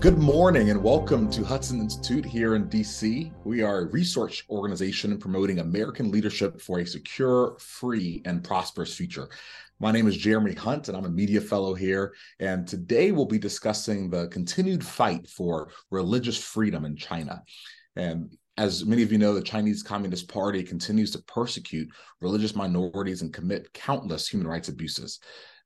Good morning and welcome to Hudson Institute here in DC. We are a research organization promoting American leadership for a secure, free, and prosperous future. My name is Jeremy Hunt, and I'm a media fellow here. And today we'll be discussing the continued fight for religious freedom in China. And as many of you know, the Chinese Communist Party continues to persecute religious minorities and commit countless human rights abuses.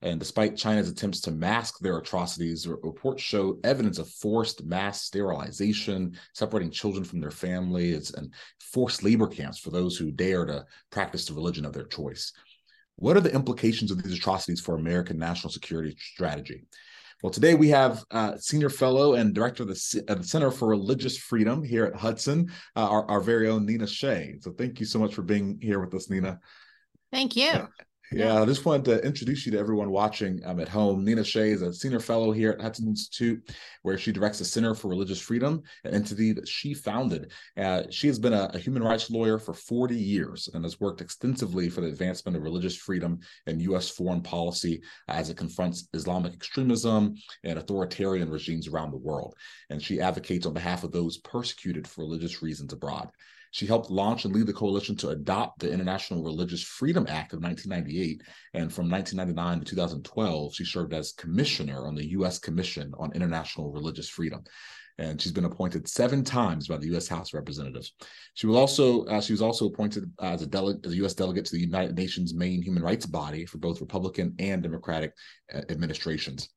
And despite China's attempts to mask their atrocities, reports show evidence of forced mass sterilization, separating children from their families, and forced labor camps for those who dare to practice the religion of their choice. What are the implications of these atrocities for American national security strategy? Well, today we have uh, Senior Fellow and Director of the, of the, Center for Religious Freedom here at Hudson, uh, our, our, very own Nina Shea. So thank you so much for being here with us, Nina. Thank you. Yeah, I just wanted to introduce you to everyone watching um, at home. Nina Shea is a senior fellow here at Hudson Institute, where she directs the Center for Religious Freedom, an entity that she founded. Uh, she has been a, a, human rights lawyer for 40 years and has worked extensively for the advancement of religious freedom and U.S. foreign policy as it confronts Islamic extremism and authoritarian regimes around the world. And she advocates on behalf of those persecuted for religious reasons abroad. She helped launch and lead the coalition to adopt the International Religious Freedom Act of 1998. And from 1999 to 2012, she served as commissioner on the U.S. Commission on International Religious Freedom and she's been appointed seven times by the U.S. House of Representatives. She will also uh, she was also appointed as a delegate as a U.S. delegate to the United Nations main human rights body for both Republican and Democratic uh, administrations.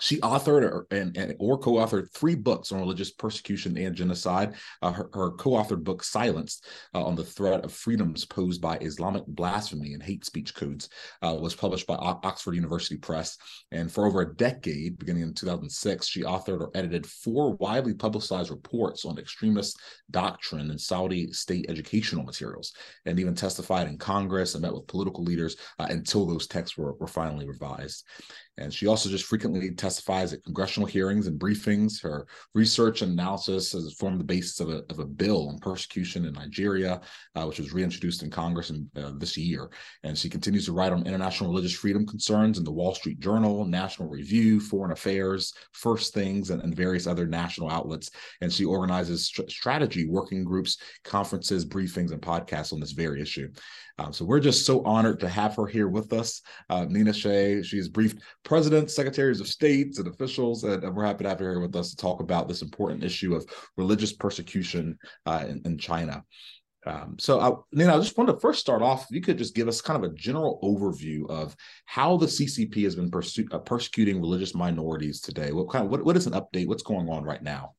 She authored or, and, and, or co-authored three books on religious persecution and genocide. Uh, her, her, co-authored book "Silenced" uh, on the threat of freedoms posed by Islamic blasphemy and hate speech codes uh, was published by o- Oxford University Press. And for over a decade, beginning in 2006, she authored or edited four widely publicized reports on extremist doctrine and Saudi state educational materials, and even testified in Congress and met with political leaders uh, until those texts were, were finally revised. And she also just frequently testifies at congressional hearings and briefings. Her research and analysis has formed the basis of a, of a bill on persecution in Nigeria, uh, which was reintroduced in Congress in, uh, this year. And she continues to write on international religious freedom concerns in the Wall Street Journal, National Review, Foreign Affairs, First Things, and, and various other national outlets. And she organizes st- strategy working groups, conferences, briefings, and podcasts on this very issue. Um, so we're just so honored to have her here with us. Uh, Nina Shea, she's briefed presidents, secretaries of states, and officials, and, and, we're happy to have you here with us to talk about this important issue of religious persecution uh, in, in, China. Um, so, I, Nina, I just wanted to first start off. If you could just give us kind of a general overview of how the CCP has been perse- uh, persecuting religious minorities today. What kind of what, what is an update? What's going on right now?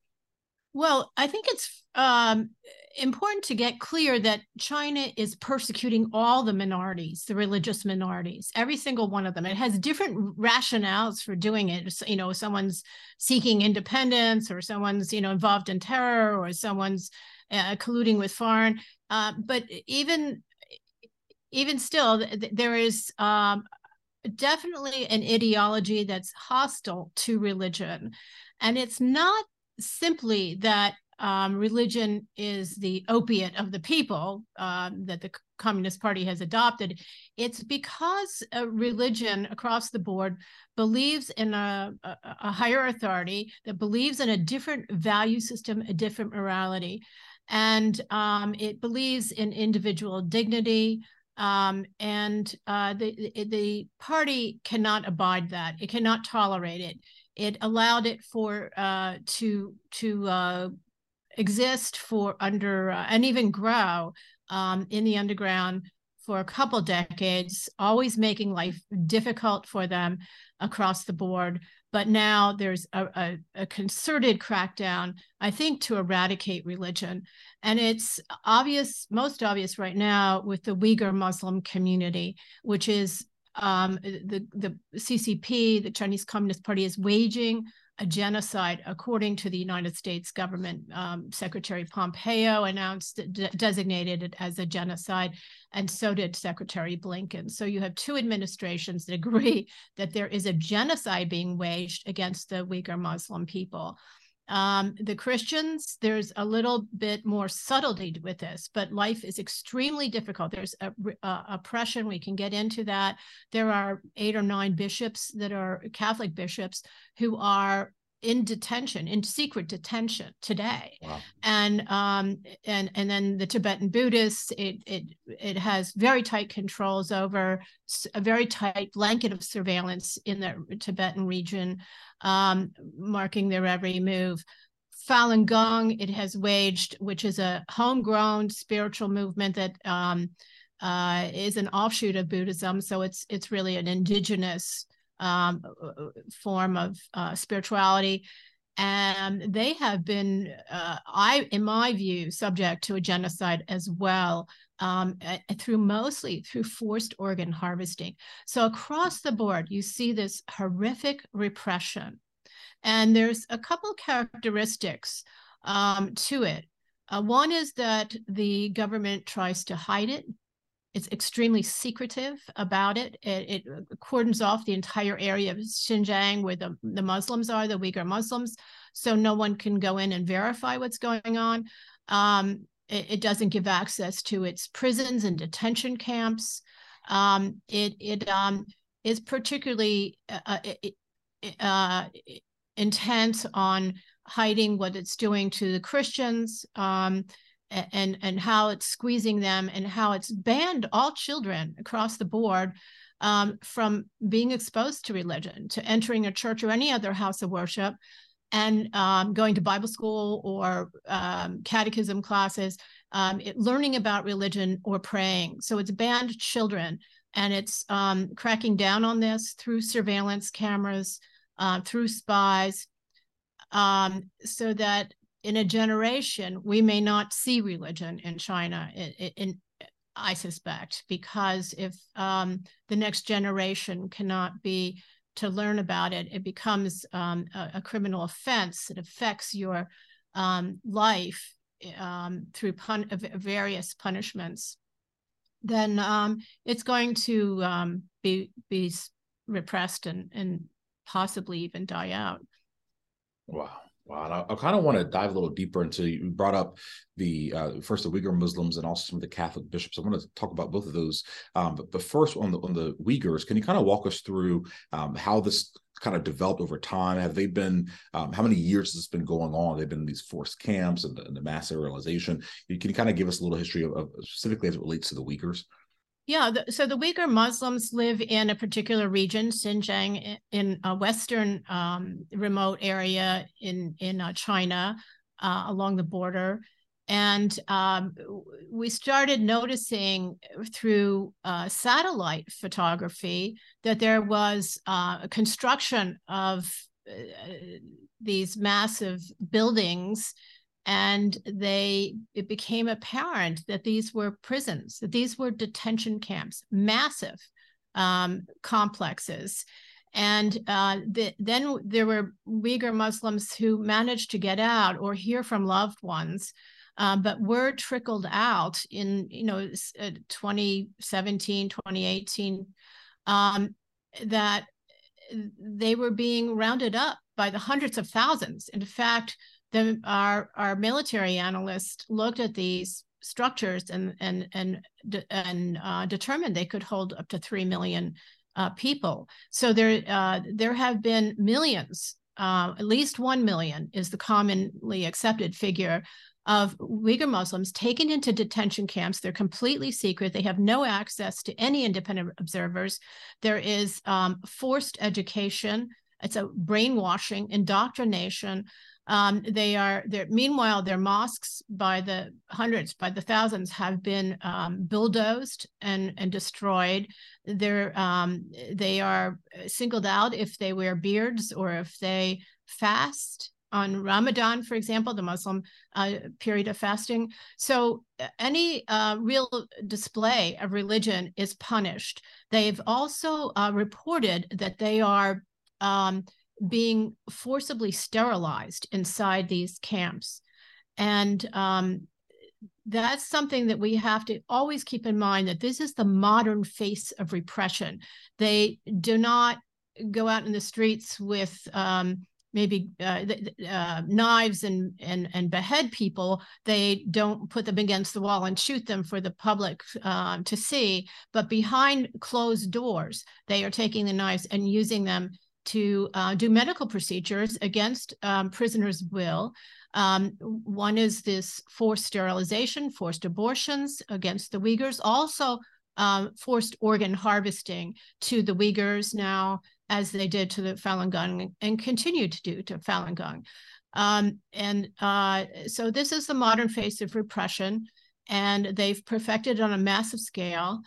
Well, I think it's um, important to get clear that China is persecuting all the minorities, the religious minorities, every single one of them. It has different rationales for doing it. You know, someone's seeking independence, or someone's you know involved in terror, or someone's uh, colluding with foreign. Uh, but even even still, there is um, definitely an ideology that's hostile to religion, and it's not simply that um, religion is the opiate of the people um, that the Communist Party has adopted. It's because religion across the board believes in a, a, a, higher authority that believes in a different value system, a different morality. And um, it believes in individual dignity. Um, and uh, the, the party cannot abide that. It cannot tolerate it it allowed it for uh, to to uh, exist for under uh, and even grow um, in the underground for a couple decades, always making life difficult for them across the board. But now there's a, a, a concerted crackdown, I think, to eradicate religion. And it's obvious, most obvious right now with the Uyghur Muslim community, which is um, the, the CCP, the Chinese Communist Party, is waging a genocide, according to the United States government. Um, Secretary Pompeo announced, de- designated it as a genocide, and so did Secretary Blinken. So you have two administrations that agree that there is a genocide being waged against the Uyghur Muslim people. Um, the Christians, there's a little bit more subtlety with this, but life is extremely difficult. There's a, a, oppression. We can get into that. There are eight or nine bishops that are Catholic bishops who are in detention, in secret detention today. Wow. And um, and and then the Tibetan Buddhists, it it it has very tight controls over a very tight blanket of surveillance in the Tibetan region, um, marking their every move. Falun Gong, it has waged, which is a homegrown spiritual movement that um, uh, is an offshoot of Buddhism. So it's it's really an indigenous um, form of uh, spirituality. And they have been, uh, I, in my view, subject to a genocide as well, um, through mostly through forced organ harvesting. So across the board, you see this horrific repression, and there's a couple characteristics um, to it. Uh, one is that the government tries to hide it it's extremely secretive about it. it. It, cordons off the entire area of Xinjiang where the, the Muslims are, the Uyghur Muslims, so no one can go in and verify what's going on. Um, it, it, doesn't give access to its prisons and detention camps. Um, it it um, is particularly uh, uh, intense on hiding what it's doing to the Christians. Um, and and how it's squeezing them and how it's banned all children across the board um, from being exposed to religion, to entering a church or any other house of worship, and um, going to Bible school or um, catechism classes, um, it, learning about religion or praying. So it's banned children, and it's um, cracking down on this through surveillance cameras, uh, through spies, um, so that in a generation, we may not see religion in China. In, in I suspect, because if um, the next generation cannot be to learn about it, it becomes um, a, a, criminal offense. It affects your um, life um, through pun- various punishments. Then um, it's going to um, be be repressed and and possibly even die out. Wow. Wow, I, I kind of want to dive a little deeper into. You brought up the uh, first the Uyghur Muslims and also some of the Catholic bishops. I want to talk about both of those. Um, but, first on the on the Uyghurs, can you kind of walk us through um, how this kind of developed over time? Have they been um, how many years has this been going on? They've been in these forced camps and the, and the mass sterilization. You can kind of give us a little history of, of specifically as it relates to the Uyghurs. Yeah, the, so the Uyghur Muslims live in a particular region, Xinjiang, in a western um, remote area in in uh, China, uh, along the border, and um, we started noticing through uh, satellite photography that there was uh, a construction of uh, these massive buildings and they it became apparent that these were prisons that these were detention camps massive um, complexes. And uh, the, then there were uyghur muslims who managed to get out or hear from loved ones uh, but word trickled out in you know uh, 2017 2018 um, that they were being rounded up by the hundreds of thousands. In fact the, our our military analyst looked at these structures and and and and uh, determined they could hold up to three million uh, people. So there uh, there have been millions, uh, at least one million is the commonly accepted figure of Uyghur Muslims taken into detention camps. They're completely secret. They have no access to any independent observers. There is um, forced education. It's a brainwashing, indoctrination. Um, they are there. Meanwhile, their mosques by the hundreds, by the thousands, have been um, bulldozed and and destroyed. They're um, they are singled out if they wear beards or if they fast on Ramadan, for example, the Muslim uh, period of fasting. So any uh, real display of religion is punished. They've also uh, reported that they are um, being forcibly sterilized inside these camps. And um, that's something that we have to always keep in mind that this is the modern face of repression. They do not go out in the streets with um, maybe uh, uh, knives and, and and behead people. They don't put them against the wall and shoot them for the public uh, to see. But behind closed doors, they are taking the knives and using them to uh, do medical procedures against um, prisoners' will. Um, one is this forced sterilization, forced abortions against the Uyghurs, also um, forced organ harvesting to the Uyghurs now, as they did to the Falun Gong and continue to do to Falun Gong. Um, and uh, so this is the modern face of repression, and they've perfected it on a massive scale.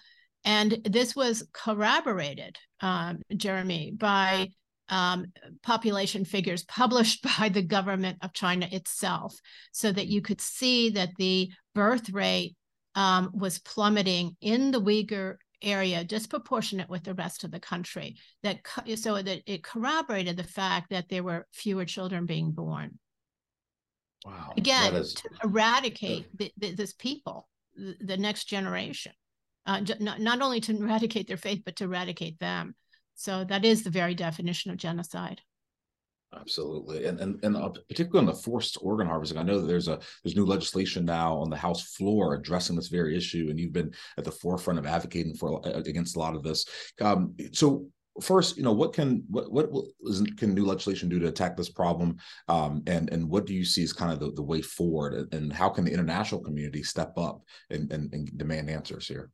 And this was corroborated, um, Jeremy, by um, population figures published by the government of China itself, so that you could see that the birth rate um, was plummeting in the Uyghur area disproportionate with the rest of the country. That so that it corroborated the fact that there were fewer children being born. Wow again is... to eradicate the, the, this people the, the, next generation. Uh, not, not only to eradicate their faith but to eradicate them so that is the very definition of genocide Absolutely, and and and uh, particularly on the forced organ harvesting, I know that there's a there's new legislation now on the House floor addressing this very issue, and you've been at the forefront of advocating for uh, against a lot of this. Um, so first, you know, what can what what can new legislation do to attack this problem, um, and and what do you see as kind of the, the way forward, and how can the international community step up and, and, and demand answers here?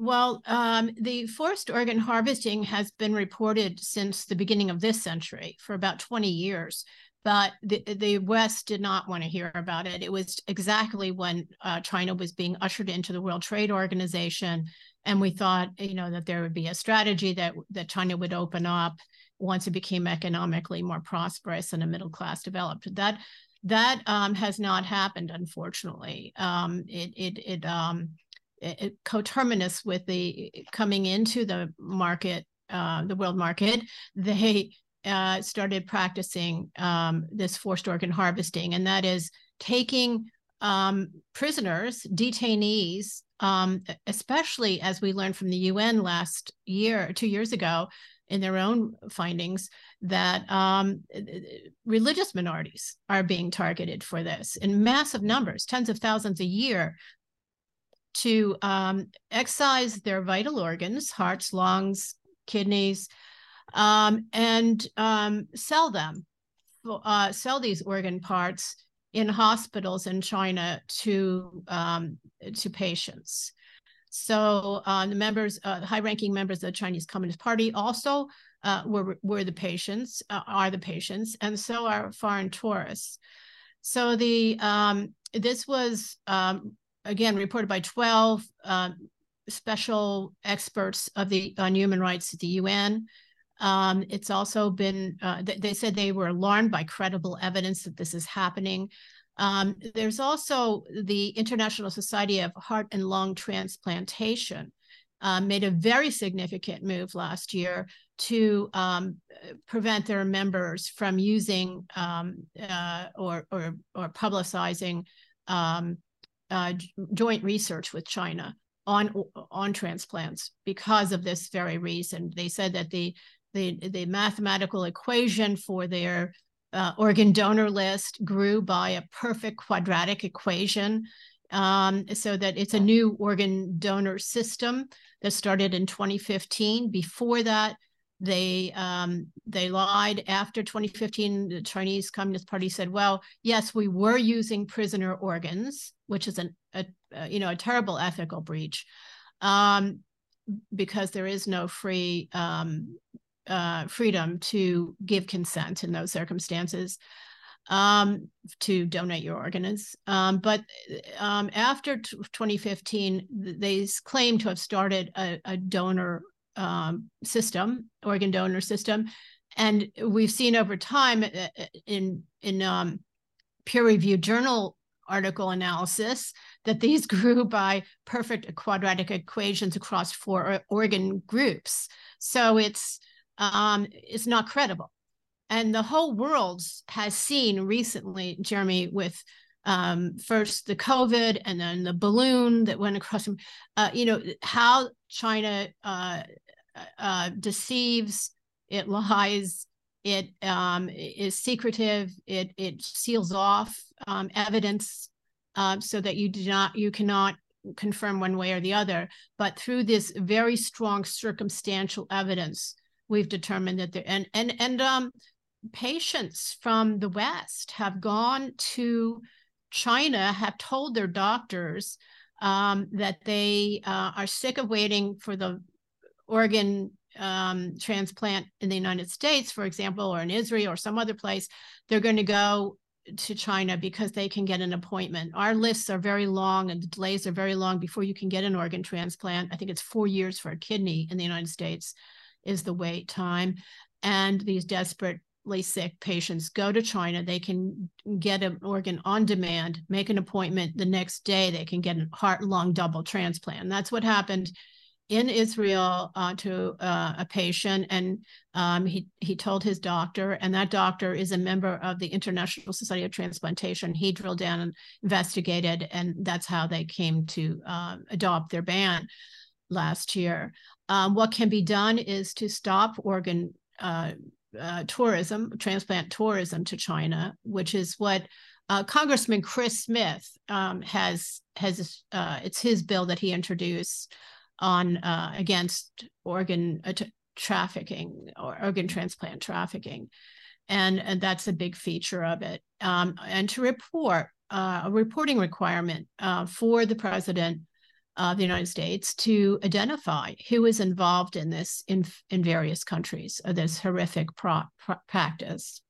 Well, um, the forced organ harvesting has been reported since the beginning of this century for about 20 years, but the, the West did not want to hear about it. It was exactly when uh, China was being ushered into the World Trade Organization, and we thought, you know, that there would be a strategy that that China would open up once it became economically more prosperous and a middle class developed. That that um, has not happened, unfortunately. Um, it it it um, coterminous with the coming into the market, uh, the world market, they uh, started practicing um, this forced organ harvesting, and that is taking um, prisoners, detainees, um, especially as we learned from the UN last year, two years ago, in their own findings, that um, religious minorities are being targeted for this in massive numbers, tens of thousands a year, to um, excise their vital organs, hearts, lungs, kidneys, um, and um, sell them, uh, sell these organ parts in hospitals in China to um, to patients. So uh, the members, uh, high-ranking members of the Chinese Communist Party, also uh, were were the patients, uh, are the patients, and so are foreign tourists. So the um, this was um, again reported by 12 uh, special experts of the on human rights at the UN. Um, it's also been uh, th- they said they were alarmed by credible evidence that this is happening. Um, there's also the International Society of Heart and Lung Transplantation uh, made a very significant move last year to um, prevent their members from using um, uh, or, or, or publicizing um, uh, joint research with China on on transplants because of this very reason. They said that the the the mathematical equation for their uh, organ donor list grew by a perfect quadratic equation, um, so that it's a new organ donor system that started in 2015. Before that, they um, they lied after 2015 the chinese communist party said well yes we were using prisoner organs which is an, a, a you know a terrible ethical breach um, because there is no free um, uh, freedom to give consent in those circumstances um, to donate your organs. Um, but um, after t- 2015, they claim to have started a, a donor um, system, organ donor system, and we've seen over time uh, uh, in in um, peer-reviewed journal article analysis that these grew by perfect quadratic equations across four organ groups. So it's um, it's not credible. And the whole world has seen recently, Jeremy, with um, first the COVID and then the balloon that went across, uh, you know, how China uh, uh, deceives, it lies, it um, is secretive, it it seals off um, evidence uh, so that you do not you cannot confirm one way or the other. But through this very strong circumstantial evidence we've determined that there and and and um, patients from the West have gone to China, have told their doctors um, that they uh, are sick of waiting for the organ um, transplant in the United States, for example, or in Israel or some other place. They're going to go to China because they can get an appointment. Our lists are very long and the delays are very long before you can get an organ transplant. I think it's four years for a kidney in the United States is the wait time. And these desperately sick patients go to China. They can get an organ on demand, make an appointment the next day. They can get a heart lung double transplant. And that's what happened in Israel uh, to uh, a patient, and um, he he told his doctor, and that doctor is a member of the International Society of Transplantation. He drilled down and investigated, and that's how they came to uh, adopt their ban last year. Um, what can be done is to stop organ uh, uh, tourism, transplant tourism to China, which is what uh, Congressman Chris Smith um, has has it's his bill that he introduced on uh, against organ uh, trafficking or organ transplant trafficking, and, and that's a big feature of it. Um, and to report uh, a reporting requirement uh, for the president of the United States to identify who is involved in this in in various countries, uh, this horrific pro- pro- practice.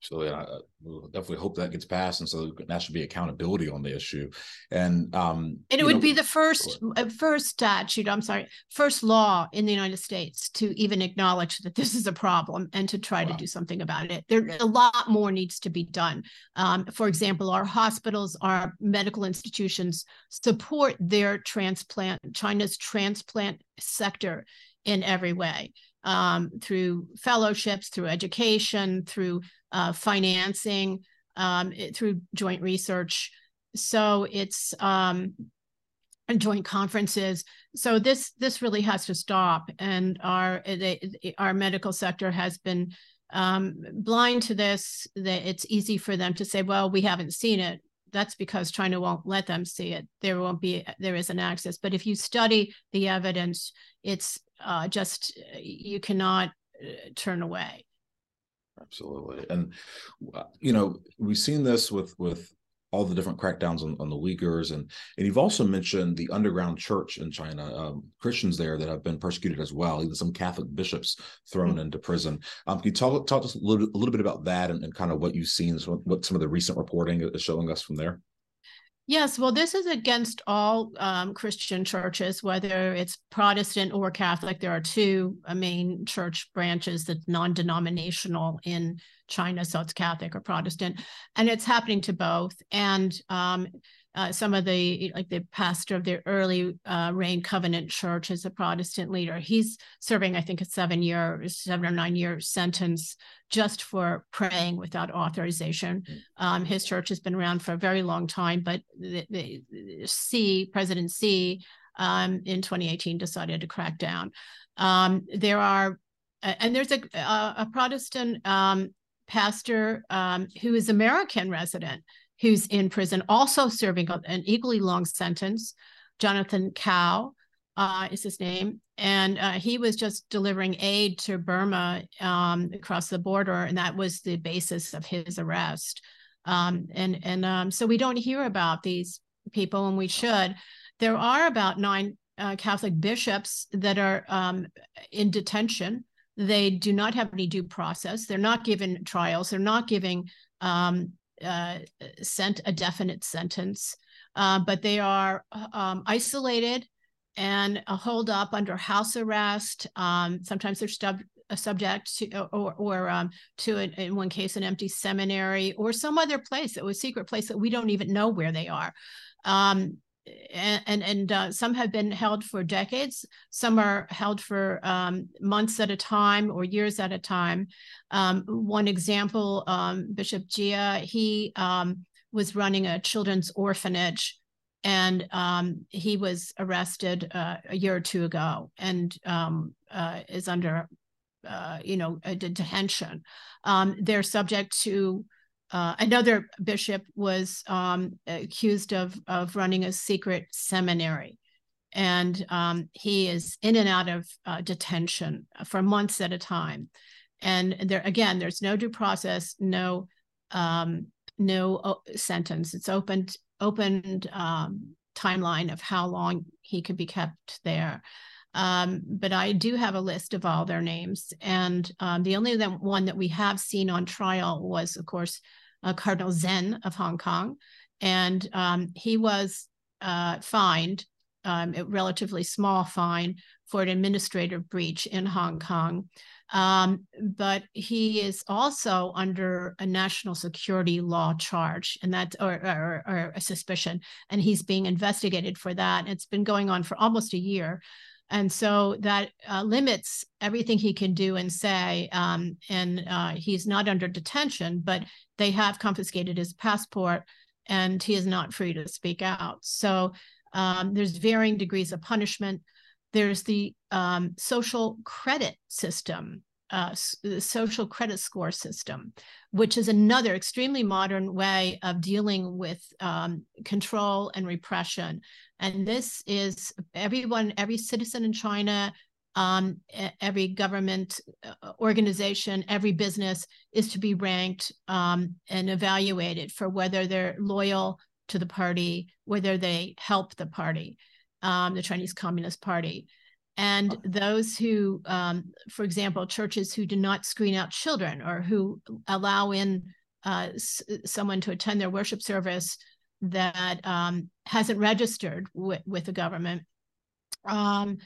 So yeah, we'll definitely hope that gets passed, and so that should be accountability on the issue. And um, and it would know, be the first uh, first statute. I'm sorry, first law in the United States to even acknowledge that this is a problem and to try wow. to do something about it. There a lot more needs to be done. Um, for example, our hospitals, our medical institutions support their transplant China's transplant sector in every way um, through fellowships, through education, through uh, financing, um, it, through joint research. So it's um, joint conferences. So this this really has to stop, and our they, our medical sector has been um, blind to this. That it's easy for them to say, "Well, we haven't seen it." That's because China won't let them see it. There won't be there isn't access. But if you study the evidence, it's uh, just you cannot uh, turn away absolutely and uh, you know we've seen this with with all the different crackdowns on, on the Uyghurs, and and you've also mentioned the underground church in China, um, Christians there that have been persecuted as well, even some Catholic bishops thrown mm-hmm. into prison. Um, can you talk talk to us a little, a little bit about that and, and kind of what you've seen, what some of the recent reporting is showing us from there? Yes, well, this is against all um, Christian churches, whether it's Protestant or Catholic. There are two uh, main church branches that's non-denominational in China, so it's Catholic or Protestant, and it's happening to both. And um, uh, some of the like the pastor of the early uh, Rain Covenant Church is a Protestant leader. He's serving, I think, a seven year, seven or nine year sentence just for praying without authorization. Mm. Um, his church has been around for a very long time, but the, the, Xi, President Xi um, in 2018 decided to crack down. Um, there are, and there's a, a, Protestant um, pastor um, who is American resident who's in prison, also serving an equally long sentence. Jonathan Cao uh, is his name. And uh, he was just delivering aid to Burma um, across the border, and that was the basis of his arrest. Um, and and um, so we don't hear about these people, and we should. There are about nine uh, Catholic bishops that are um, in detention. They do not have any due process. They're not given trials. They're not giving um, uh, sent a definite sentence, uh, but they are um, isolated and holed up under house arrest. Um, sometimes they're stub- subject to, or, or um, to, an, in one case, an empty seminary or some other place, that was secret place that we don't even know where they are. Um, and, and uh, some have been held for decades. Some are held for um, months at a time or years at a time. Um, one example, um, Bishop Jia, he um, was running a children's orphanage, and um, he was arrested uh, a year or two ago, and uh, is under, uh, you know, detention. they're subject to uh, another bishop was um, accused of of running a secret seminary, and um, he is in and out of uh, detention for months at a time. And there again, there's no due process, no um, no uh, sentence. It's opened opened um, timeline of how long he could be kept there. Um, but I do have a list of all their names, and um, the only one that we have seen on trial was, of course, uh, Cardinal Zen of Hong Kong, and um, he was uh, fined um, a relatively small fine for an administrative breach in Hong Kong. Um, but he is also under a national security law charge, and that's or, or, or, a suspicion, and he's being investigated for that. It's been going on for almost a year, and so that uh, limits everything he can do and say. Um, and uh, he's not under detention, but they have confiscated his passport, and he is not free to speak out. So um, there's varying degrees of punishment. There's the um, social credit system, uh, the social credit score system, which is another extremely modern way of dealing with um, control and repression. And this is everyone, every citizen in China, um, every government uh, organization, every business is to be ranked um, and evaluated for whether they're loyal to the party, whether they help the party, um, the Chinese Communist Party. And those who, um, for example, churches who do not screen out children or who allow in uh, someone to attend their worship service that um, hasn't registered with, with the government, um,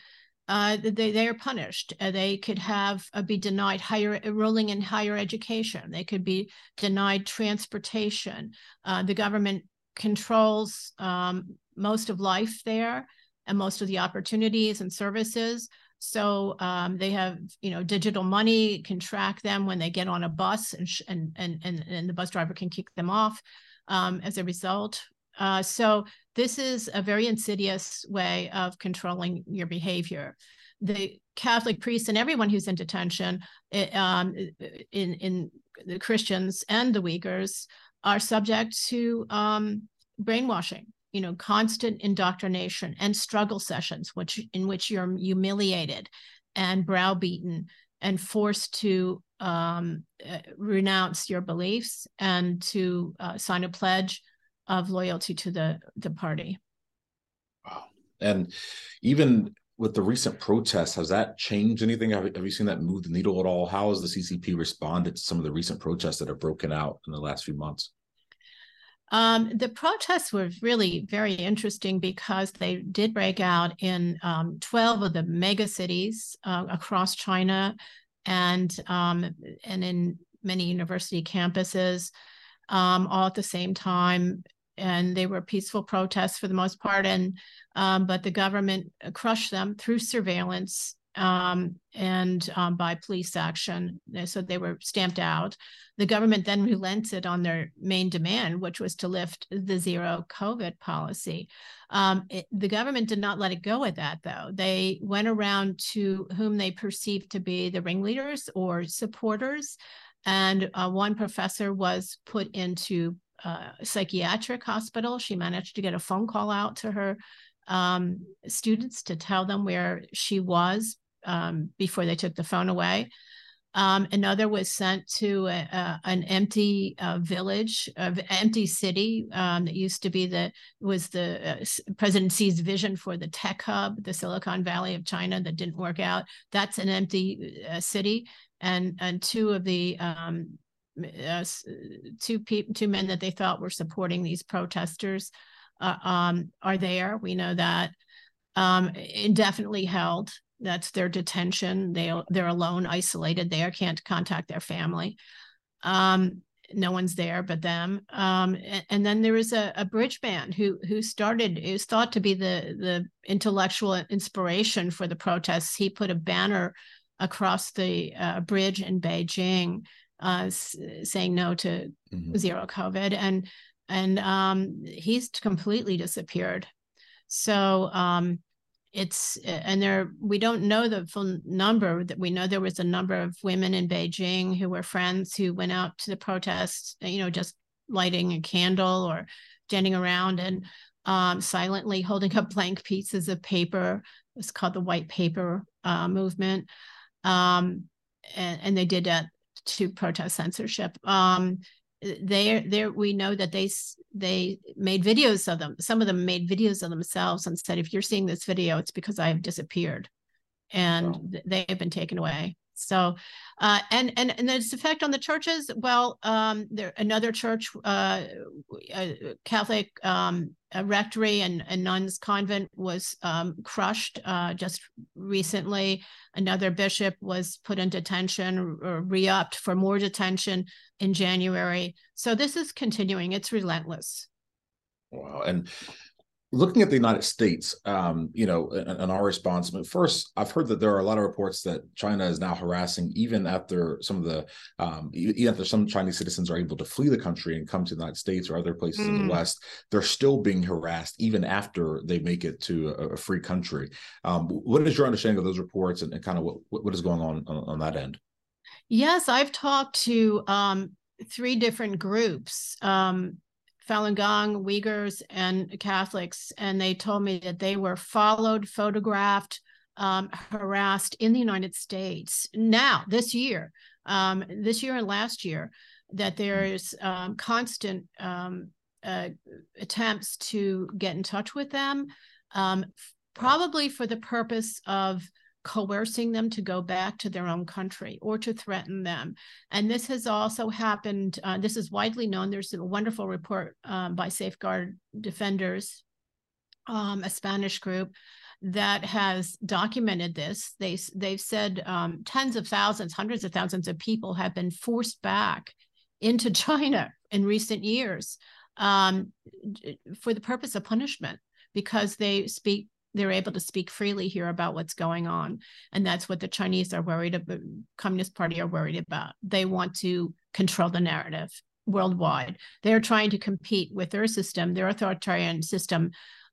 uh, they they are punished. Uh, they could have uh, be denied higher enrolling in higher education. They could be denied transportation. Uh, the government controls um, most of life there and most of the opportunities and services. So um, they have, you know, digital money can track them when they get on a bus, and and and and, and the bus driver can kick them off um, as a result. Uh, so this is a very insidious way of controlling your behavior. The Catholic priests and everyone who's in detention, it, um, in in the Christians and the Uyghurs, are subject to um, brainwashing you know constant indoctrination and struggle sessions which in which you're humiliated and browbeaten and forced to um, uh, renounce your beliefs and to uh, sign a pledge of loyalty to the the party. Wow. And even with the recent protests has that changed anything? Have, have you seen that move the needle at all? How has the ccp responded to some of the recent protests that have broken out in the last few months? Um, the protests were really very interesting because they did break out in um, 12 of the mega cities uh, across China and, um, and in many university campuses um, all at the same time. And they were peaceful protests for the most part. And um, but the government crushed them through surveillance um, and um, by police action. So they were stamped out. The government then relented on their main demand, which was to lift the zero COVID policy. Um, it, the government did not let it go at that, though. They went around to whom they perceived to be the ringleaders or supporters. And uh, one professor was put into uh, a psychiatric hospital. She managed to get a phone call out to her um, students to tell them where she was um, before they took the phone away. Um, another was sent to a, a, an empty uh, village, an empty city um, that used to be the was the uh, President Xi's vision for the tech hub, the Silicon Valley of China, that didn't work out. That's an empty uh, city, and and two of the um, uh, two pe- two men that they thought were supporting these protesters uh, um, are there. We know that um, indefinitely held that's their detention. They they're alone isolated they can't contact their family. Um, no one's there but them. Um, and, and, then there was a, a bridge band who who started was thought to be the the intellectual inspiration for the protests. He put a banner across the uh, bridge in beijing uh, saying no to mm-hmm. zero covid. And and um, he's completely disappeared. So um, it's and there we don't know the full number that we know there was a number of women in beijing who were friends who went out to the protests you know just lighting a candle or standing around and um, silently holding up blank pieces of paper. It's called the White Paper uh, Movement. Um, and, and, they did that to protest censorship. Um, they there we know that they they made videos of them. Some of them made videos of themselves and said, "If you're seeing this video, it's because I have disappeared." and wow. they have been taken away. So, uh, and and and its effect on the churches. Well, um, there another church, uh, Catholic um, rectory and, and nuns convent was um, crushed uh, just recently. Another bishop was put in detention or re-upped for more detention in January. So this is continuing. It's relentless. Wow, and looking at the United States, um, you know, and, our response. Mean, first, I've heard that there are a lot of reports that China is now harassing, even after some of the, um, even after some Chinese citizens are able to flee the country and come to the United States or other places mm. in the mm. West, they're still being harassed even after they make it to a, a free country. Um, what is your understanding of those reports and, and kind of what what is going on, on on that end? Yes, I've talked to um, three different groups. Um, Falun Gong, Uyghurs, and Catholics, and they told me that they were followed, photographed, um, harassed in the United States. Now, this year, um, this year and last year, that there's um, constant um, uh, attempts to get in touch with them, um, probably for the purpose of coercing them to go back to their own country or to threaten them. And this has also happened. Uh, this is widely known. There's a wonderful report um, by Safeguard Defenders, um, a Spanish group that has documented this. They they've said um, tens of thousands, hundreds of thousands of people have been forced back into China in recent years um, for the purpose of punishment because they speak they're able to speak freely here about what's going on. And that's what the chinese are worried about communist party are worried about. They want to control the narrative worldwide. They're trying to compete with their system their authoritarian system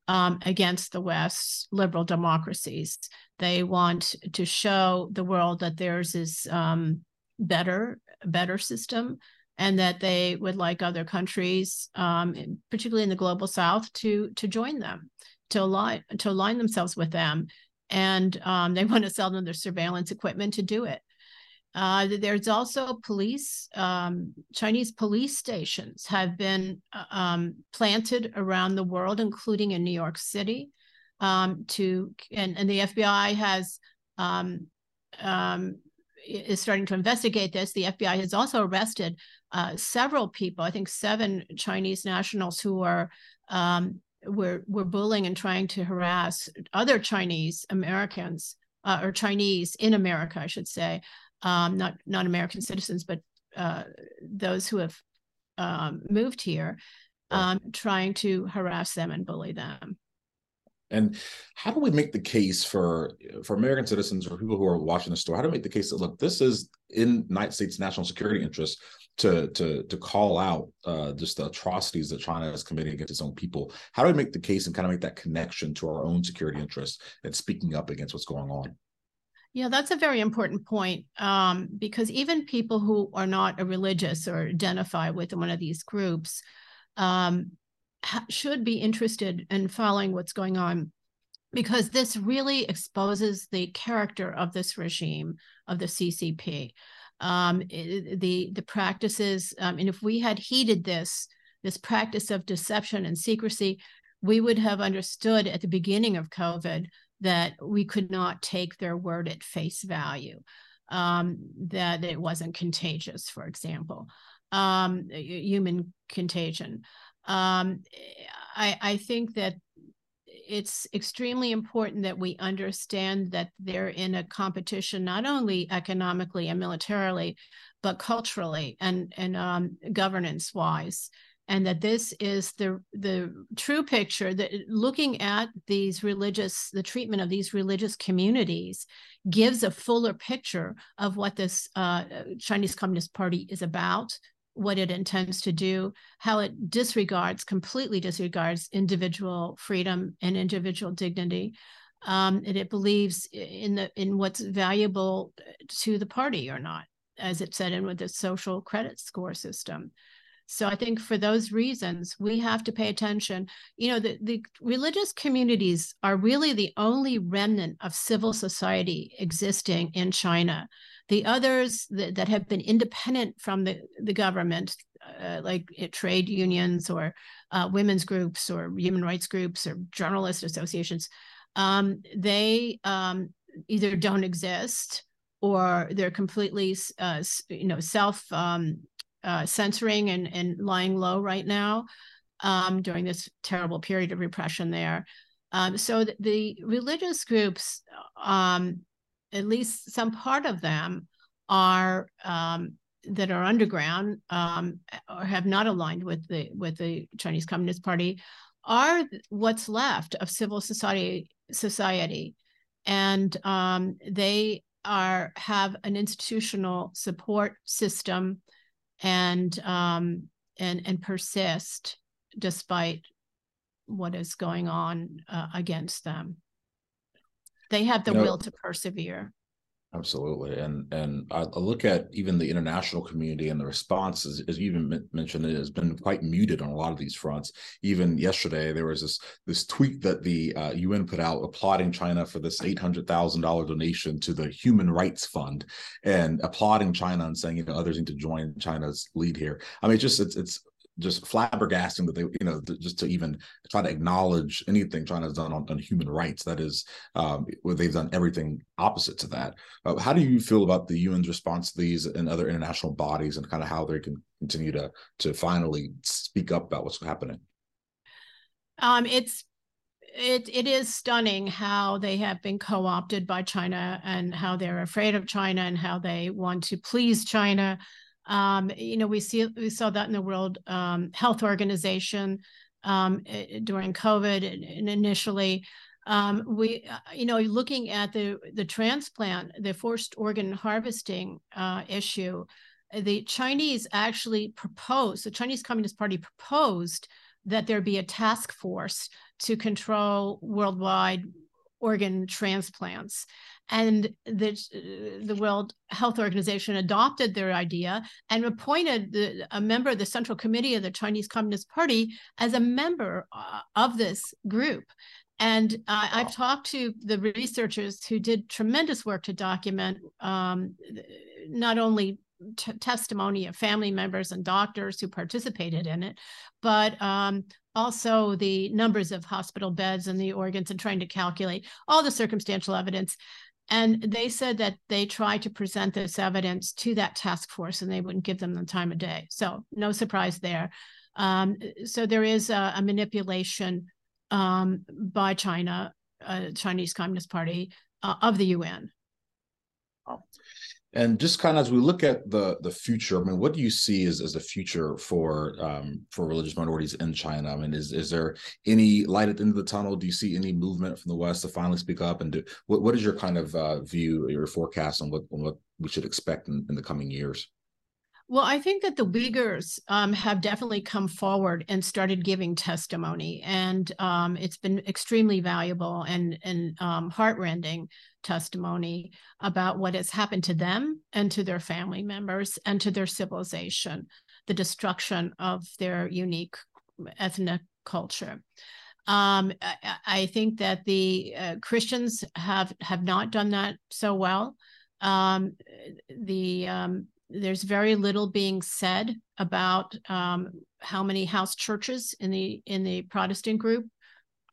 um, against the west's liberal democracies. They want to show the world that theirs is um, better better system and that they would like other countries um, particularly in the global south to to join them to align to align themselves with them, and um, they want to sell them their surveillance equipment to do it. Uh, there's also police, um, Chinese police stations have been uh, um, planted around the world, including in New York City. Um, to and, and the FBI has um, um, is starting to investigate this. The FBI has also arrested uh, several people, I think seven Chinese nationals who are were were bullying and trying to harass other Chinese Americans uh, or Chinese in America, I should say, um, not not American citizens, but uh, those who have um, moved here, um, trying to harass them and bully them. And how do we make the case for for American citizens or people who are watching the story? How do we make the case that look, this is in United States national security interests to to to call out uh, just the atrocities that China is committing against its own people? How do we make the case and kind of make that connection to our own security interests and speaking up against what's going on? Yeah, that's a very important point um, because even people who are not religious or identify with one of these groups um, ha- should be interested in following what's going on because this really exposes the character of this regime of the CCP um, the the practices. Um, and if we had heeded this this practice of deception and secrecy, we would have understood at the beginning of COVID that we could not take their word at face value, um, that it wasn't contagious, for example, um, human contagion. Um, I, I think that it's extremely important that we understand that they're in a competition not only economically and militarily but culturally and and um, governance wise and that this is the the true picture that looking at these religious the treatment of these religious communities gives a fuller picture of what this uh, chinese communist party is about what it intends to do, how it disregards, completely disregards individual freedom and individual dignity. Um, and it believes in the in what's valuable to the party or not, as it said in with the social credit score system. So I think for those reasons, we have to pay attention. You know, the, the religious communities are really the only remnant of civil society existing in China. The others that, that have been independent from the, the government, uh, like trade unions or uh, women's groups or human rights groups or journalist associations, um, they um, either don't exist or they're completely, uh, you know, self um, uh, censoring and, and lying low right now um, during this terrible period of repression there. Um, so the, the, religious groups, um, at least some part of them, are um, that are underground um, or have not aligned with the with the Chinese Communist Party, are what's left of civil society society, and um, they are have an institutional support system and um, and and persist despite what is going on uh, against them. They have the you know, will to persevere. Absolutely, and and I look at even the international community and the response, as, as you even mentioned, it has been quite muted on a lot of these fronts. Even yesterday, there was this this tweet that the uh, UN put out applauding China for this eight hundred thousand dollar donation to the Human Rights Fund, and applauding China and saying you know others need to join China's lead here. I mean, it's just it's it's just flabbergasting that they, you know, just to even try to acknowledge anything China's done on, on human rights. That is, um, where they've done everything opposite to that. Uh, how do you feel about the UN's response to these and other international bodies, and kind of how they can continue to to finally speak up about what's happening? Um, it's it it is stunning how they have been co-opted by China and how they're afraid of China and how they want to please China um, you know, we see we saw that in the World um, Health Organization um, during COVID and initially. Um, we, uh, you know, looking at the the transplant, the forced organ harvesting uh, issue, the Chinese actually proposed. The Chinese Communist Party proposed that there be a task force to control worldwide organ transplants and the the World Health Organization adopted their idea and appointed the, a member of the Central Committee of the Chinese Communist Party as a member uh, of this group. And uh, I've talked to the researchers who did tremendous work to document um, not only t- testimony of family members and doctors who participated in it, but um, also the numbers of hospital beds and the organs and trying to calculate all the circumstantial evidence. And they said that they tried to present this evidence to that task force and they wouldn't give them the time of day. So, no surprise there. Um, so, there is a, a manipulation um, by China, uh, Chinese Communist Party, uh, of the UN. And just kind of as we look at the the future, I mean, what do you see as, as the future for um, for religious minorities in China? I mean, is is there any light at the end of the tunnel? Do you see any movement from the West to finally speak up? And do what, what is your kind of uh, view, your forecast on what on what we should expect in, in the coming years? Well, I think that the Uyghurs um, have definitely come forward and started giving testimony, and um, it's been extremely valuable and and um, heartrending testimony about what has happened to them and to their family members and to their civilization, the destruction of their unique ethnic culture. Um, I, I, think that the uh, Christians have have not done that so well. Um, the um, there's very little being said about um, how many house churches in the in the Protestant group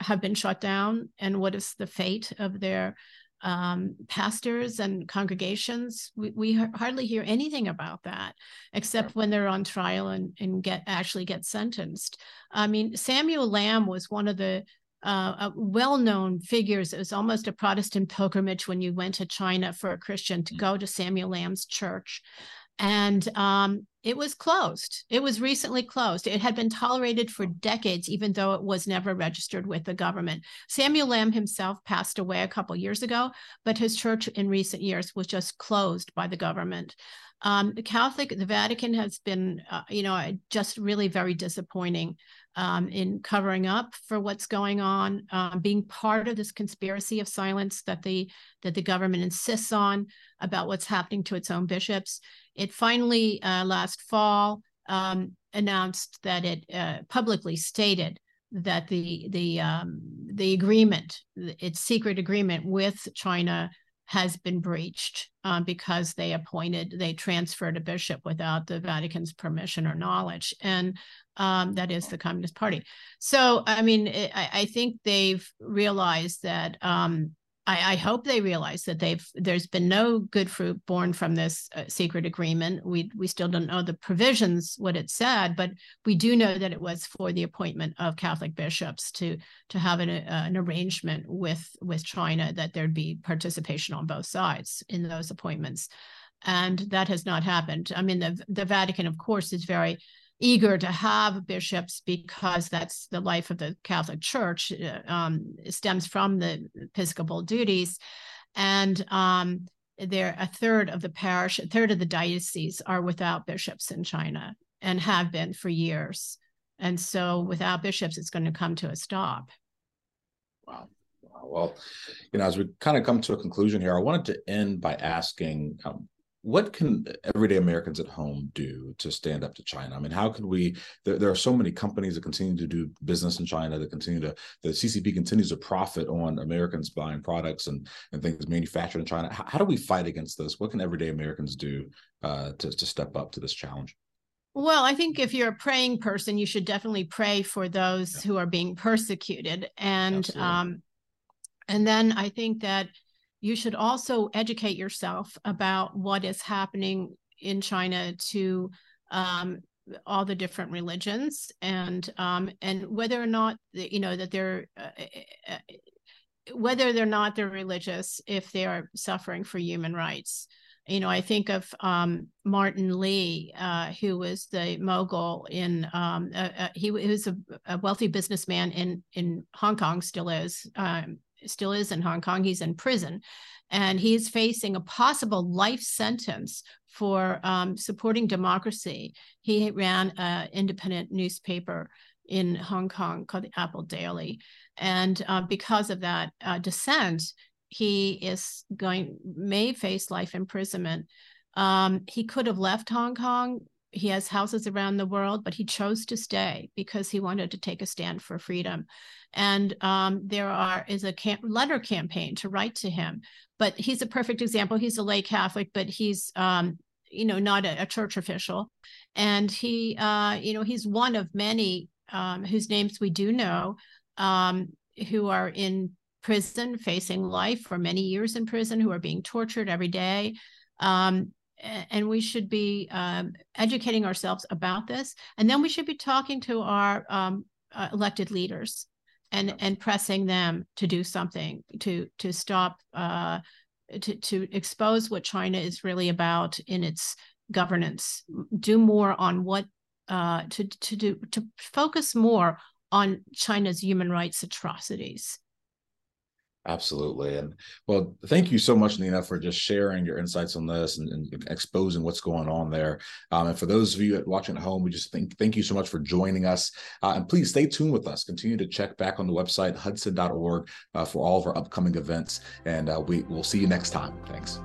have been shut down and what is the fate of their um, pastors and congregations. We, we hardly hear anything about that except when they're on trial and, and get actually get sentenced. I mean, Samuel Lamb was one of the uh, well-known figures. It was almost a Protestant pilgrimage when you went to China for a Christian to go to Samuel Lamb's church and um, it was closed. It was recently closed. It had been tolerated for decades, even though it was never registered with the government. Samuel Lamb himself passed away a couple years ago, but his church in recent years was just closed by the government. Um, the Catholic, the Vatican has been, uh, you know, just really very disappointing um, in covering up for what's going on, uh, being part of this conspiracy of silence that the that the government insists on about what's happening to its own bishops. It finally, uh, last fall, um, announced that it uh, publicly stated that the the um, the agreement, its secret agreement with China, has been breached um, because they appointed, they transferred a bishop without the Vatican's permission or knowledge, and um, that is the Communist Party. So, I mean, I, I think they've realized that um, I, I, hope they realize that they've there's been no good fruit born from this uh, secret agreement. We we still don't know the provisions what it said, but we do know that it was for the appointment of Catholic bishops to to have an, uh, an arrangement with with China that there'd be participation on both sides in those appointments, and that has not happened. I mean, the the Vatican, of course, is very eager to have bishops because that's the life of the Catholic Church uh, um, stems from the episcopal duties, and um, there a third of the parish, a third of the dioceses are without bishops in China and have been for years, and so without bishops, it's going to come to a stop. Wow. Well, you know, as we kind of come to a conclusion here, I wanted to end by asking um, what can everyday Americans at home do to stand up to China? I mean, how can we? There, there, are so many companies that continue to do business in China that continue to. The CCP continues to profit on Americans buying products and and things manufactured in China. How, how do we fight against this? What can everyday Americans do uh, to to step up to this challenge? Well, I think if you're a praying person, you should definitely pray for those yeah. who are being persecuted, and um, and then I think that you should also educate yourself about what is happening in China to um, all the different religions and um, and whether or not you know that they're uh, uh, uh, whether they're not they're religious if they are suffering for human rights. You know i think of um, martin lee uh, who was the mogul in um, uh, uh, he, he, was a, a, wealthy businessman in in hong kong still is um, still is in Hong Kong. He's in prison, and he's facing a possible life sentence for um, supporting democracy. He ran an independent newspaper in Hong Kong called the Apple Daily, and uh, because of that uh, dissent, he is going may face life imprisonment. Um, he could have left Hong Kong he has houses around the world, but he chose to stay because he wanted to take a stand for freedom. And um, there are is a camp, letter campaign to write to him, but he's a perfect example. He's a lay Catholic, but he's um, you know not a, a, church official, and he uh, you know he's one of many um, whose names we do know um, who are in prison facing life for many years in prison who are being tortured every day um, and we should be um, educating ourselves about this. And then we should be talking to our um, uh, elected leaders and and pressing them to do something to to stop uh, to to expose what China is really about in its governance. Do more on what uh, to to do to focus more on China's human rights atrocities Absolutely. And well, thank you so much, Nina, for just sharing your insights on this and, and exposing what's going on there. Um, and for those of you at watching at home, we just think thank you so much for joining us. Uh, and please stay tuned with us. Continue to check back on the website, hudson.org, uh, for all of our upcoming events. And uh, we will see you next time. Thanks.